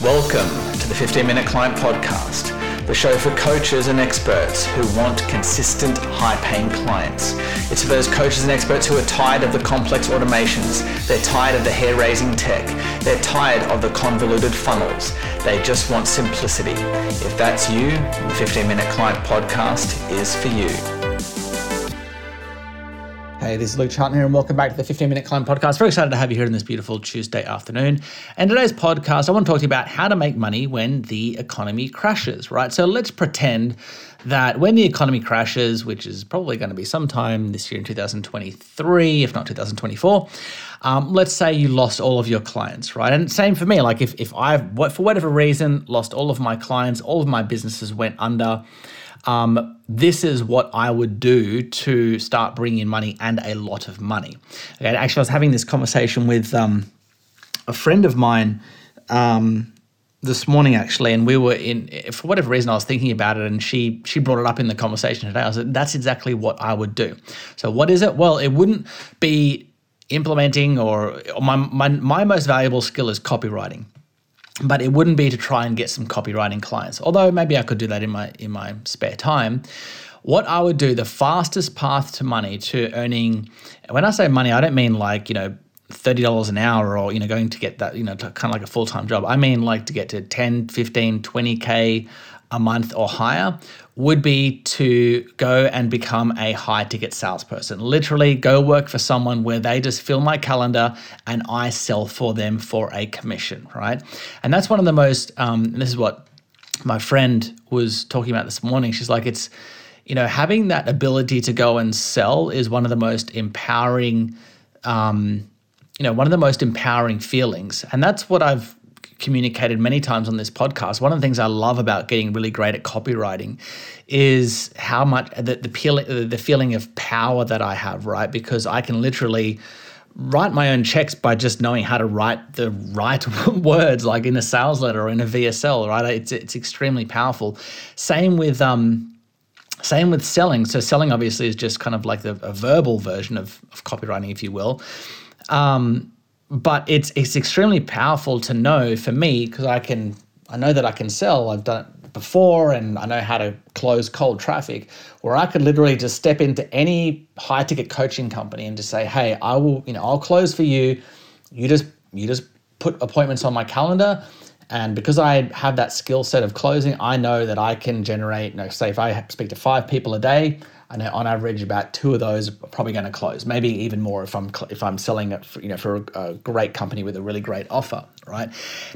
Welcome to the 15 Minute Client Podcast, the show for coaches and experts who want consistent, high paying clients. It's for those coaches and experts who are tired of the complex automations, they're tired of the hair raising tech, they're tired of the convoluted funnels, they just want simplicity. If that's you, the 15 Minute Client Podcast is for you. Hey, this is Luke Charlton here, and welcome back to the 15 Minute Client Podcast. Very excited to have you here on this beautiful Tuesday afternoon. And today's podcast, I want to talk to you about how to make money when the economy crashes, right? So let's pretend that when the economy crashes, which is probably going to be sometime this year in 2023, if not 2024, um, let's say you lost all of your clients, right? And same for me. Like if if I've for whatever reason lost all of my clients, all of my businesses went under um, this is what I would do to start bringing in money and a lot of money. Okay, actually, I was having this conversation with um, a friend of mine um, this morning, actually, and we were in for whatever reason I was thinking about it, and she she brought it up in the conversation today. I said, "That's exactly what I would do." So, what is it? Well, it wouldn't be implementing or, or my, my my most valuable skill is copywriting but it wouldn't be to try and get some copywriting clients. Although maybe I could do that in my in my spare time. What I would do, the fastest path to money, to earning, when I say money, I don't mean like, you know, $30 an hour or, you know, going to get that, you know, kind of like a full-time job. I mean like to get to 10, 15, 20K a month or higher would be to go and become a high ticket salesperson. Literally, go work for someone where they just fill my calendar and I sell for them for a commission, right? And that's one of the most, um, this is what my friend was talking about this morning. She's like, it's, you know, having that ability to go and sell is one of the most empowering, um, you know, one of the most empowering feelings. And that's what I've communicated many times on this podcast. One of the things I love about getting really great at copywriting is how much the the, the feeling of power that I have, right? Because I can literally write my own checks by just knowing how to write the right words, like in a sales letter or in a VSL, right? It's it's extremely powerful. Same with um, same with selling. So selling obviously is just kind of like the, a verbal version of, of copywriting, if you will. Um, but it's it's extremely powerful to know for me because I can I know that I can sell. I've done it before and I know how to close cold traffic where I could literally just step into any high ticket coaching company and just say, "Hey, I will, you know, I'll close for you. You just you just put appointments on my calendar." And because I have that skill set of closing, I know that I can generate, you know, say if I speak to five people a day, Know on average about two of those are probably going to close. Maybe even more if I'm if I'm selling it for, you know for a, a great company with a really great offer, right?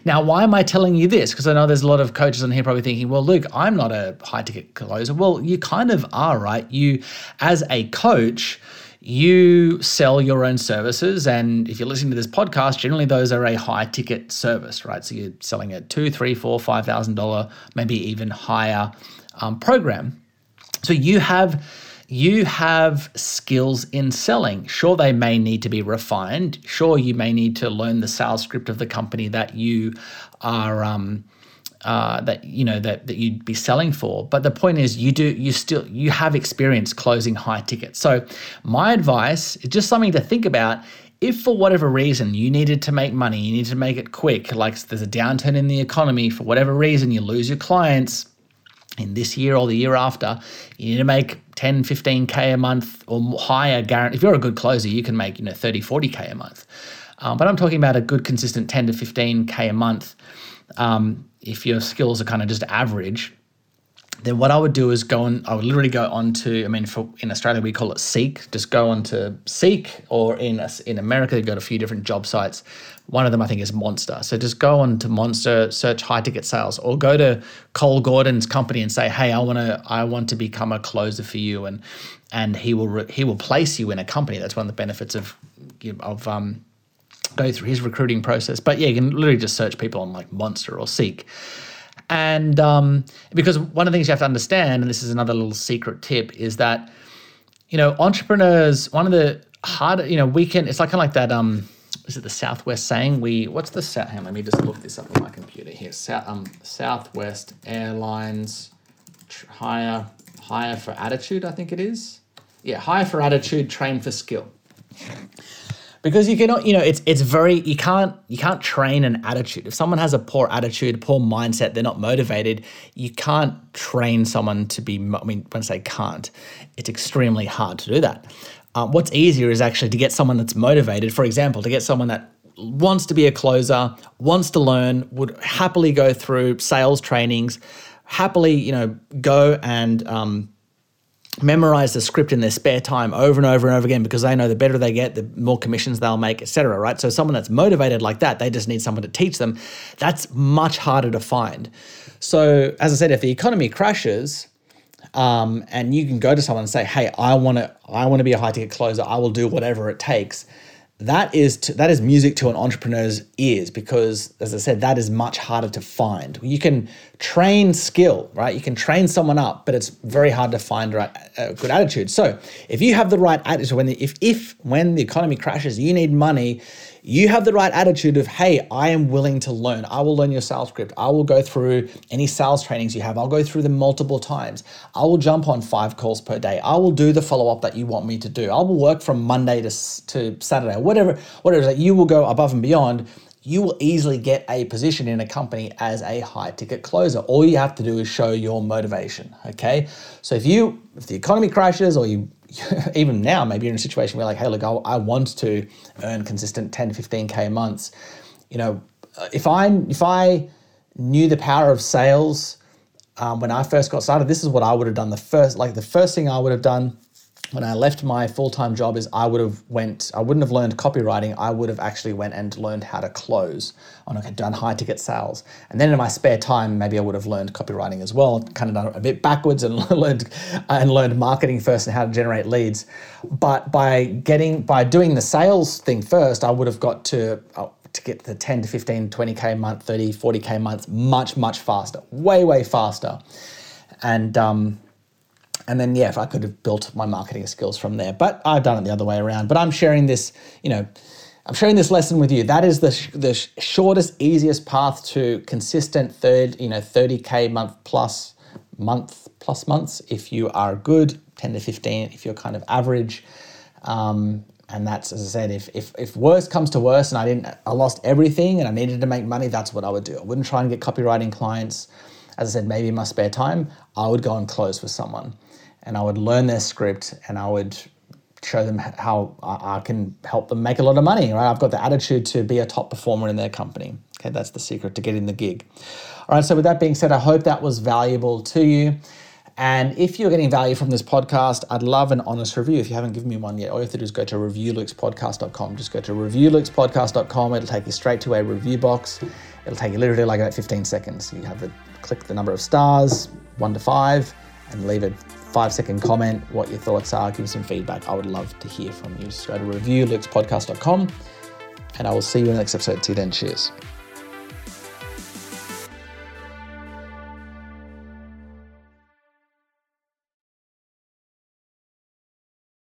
Now, why am I telling you this? Because I know there's a lot of coaches on here probably thinking, well, Luke, I'm not a high ticket closer. Well, you kind of are, right? You as a coach you sell your own services and if you're listening to this podcast generally those are a high ticket service right so you're selling a two three four five thousand dollar maybe even higher um, program so you have you have skills in selling. Sure, they may need to be refined. Sure, you may need to learn the sales script of the company that you are um, uh, that you know that that you'd be selling for. But the point is, you do you still you have experience closing high tickets. So my advice is just something to think about. If for whatever reason you needed to make money, you need to make it quick, like there's a downturn in the economy, for whatever reason you lose your clients in this year or the year after, you need to make 10, 15K a month or higher guarantee. If you're a good closer, you can make, you know, 30, 40K a month. Um, but I'm talking about a good, consistent 10 to 15K a month. Um, if your skills are kind of just average, then what I would do is go and I would literally go on to, I mean, for, in Australia, we call it Seek. Just go on to Seek, or in, in America, they've got a few different job sites. One of them, I think, is Monster. So just go on to Monster, search high ticket sales, or go to Cole Gordon's company and say, "Hey, I want to, I want to become a closer for you," and and he will re- he will place you in a company. That's one of the benefits of of um, go through his recruiting process. But yeah, you can literally just search people on like Monster or Seek. And um, because one of the things you have to understand, and this is another little secret tip, is that you know entrepreneurs. One of the harder, you know, we can. It's like kind of like that. Um, is it the Southwest saying? We what's the South? Hang on, let me just look this up on my computer here. South um, Southwest Airlines hire hire for attitude. I think it is. Yeah, hire for attitude, train for skill. Because you cannot you know it's it's very you can't you can't train an attitude. If someone has a poor attitude poor mindset they're not motivated you can't train someone to be i mean when i say can't it's extremely hard to do that. Um, what's easier is actually to get someone that's motivated. For example to get someone that wants to be a closer wants to learn would happily go through sales trainings happily you know go and um, memorize the script in their spare time over and over and over again because they know the better they get, the more commissions they'll make, etc. Right? So someone that's motivated like that, they just need someone to teach them. That's much harder to find. So as I said, if the economy crashes, um, and you can go to someone and say, "Hey, I want to, I want to be a high ticket closer. I will do whatever it takes." That is to, that is music to an entrepreneur's ears because as i said that is much harder to find. You can train skill right? You can train someone up but it's very hard to find a, a uh, good attitude. So if you have the right attitude when the, if if when the economy crashes you need money you have the right attitude of, hey, I am willing to learn. I will learn your sales script. I will go through any sales trainings you have. I'll go through them multiple times. I will jump on five calls per day. I will do the follow up that you want me to do. I will work from Monday to, to Saturday, whatever, whatever that you will go above and beyond you will easily get a position in a company as a high ticket closer. All you have to do is show your motivation. Okay. So if you, if the economy crashes or you even now, maybe you're in a situation where like, hey, look, I, want to earn consistent 10 to 15K months. You know, if I, if I knew the power of sales um, when I first got started, this is what I would have done. The first, like the first thing I would have done when I left my full-time job is I would have went I wouldn't have learned copywriting I would have actually went and learned how to close on okay done high ticket sales. And then in my spare time maybe I would have learned copywriting as well kind of done a bit backwards and learned and learned marketing first and how to generate leads. But by getting by doing the sales thing first I would have got to uh, to get the 10 to 15 20k month 30 40k month much much faster way way faster. And um and then yeah, if I could have built my marketing skills from there. But I've done it the other way around. But I'm sharing this, you know, I'm sharing this lesson with you. That is the sh- the sh- shortest, easiest path to consistent third, you know, 30k month plus month plus months. If you are good, 10 to 15. If you're kind of average, um, and that's as I said, if if if worse comes to worse, and I didn't, I lost everything, and I needed to make money, that's what I would do. I wouldn't try and get copywriting clients. As I said, maybe in my spare time, I would go and close with someone and I would learn their script and I would show them how I can help them make a lot of money, right? I've got the attitude to be a top performer in their company. Okay, that's the secret to getting the gig. All right, so with that being said, I hope that was valuable to you. And if you're getting value from this podcast, I'd love an honest review. If you haven't given me one yet, all you have to do is go to reviewlukespodcast.com. Just go to reviewlukespodcast.com. It'll take you straight to a review box. It'll take you literally like about 15 seconds. You have to click the number of stars, one to five, and leave a five second comment what your thoughts are, give some feedback. I would love to hear from you. So go to reviewlukespodcast.com and I will see you in the next episode. Till then, cheers.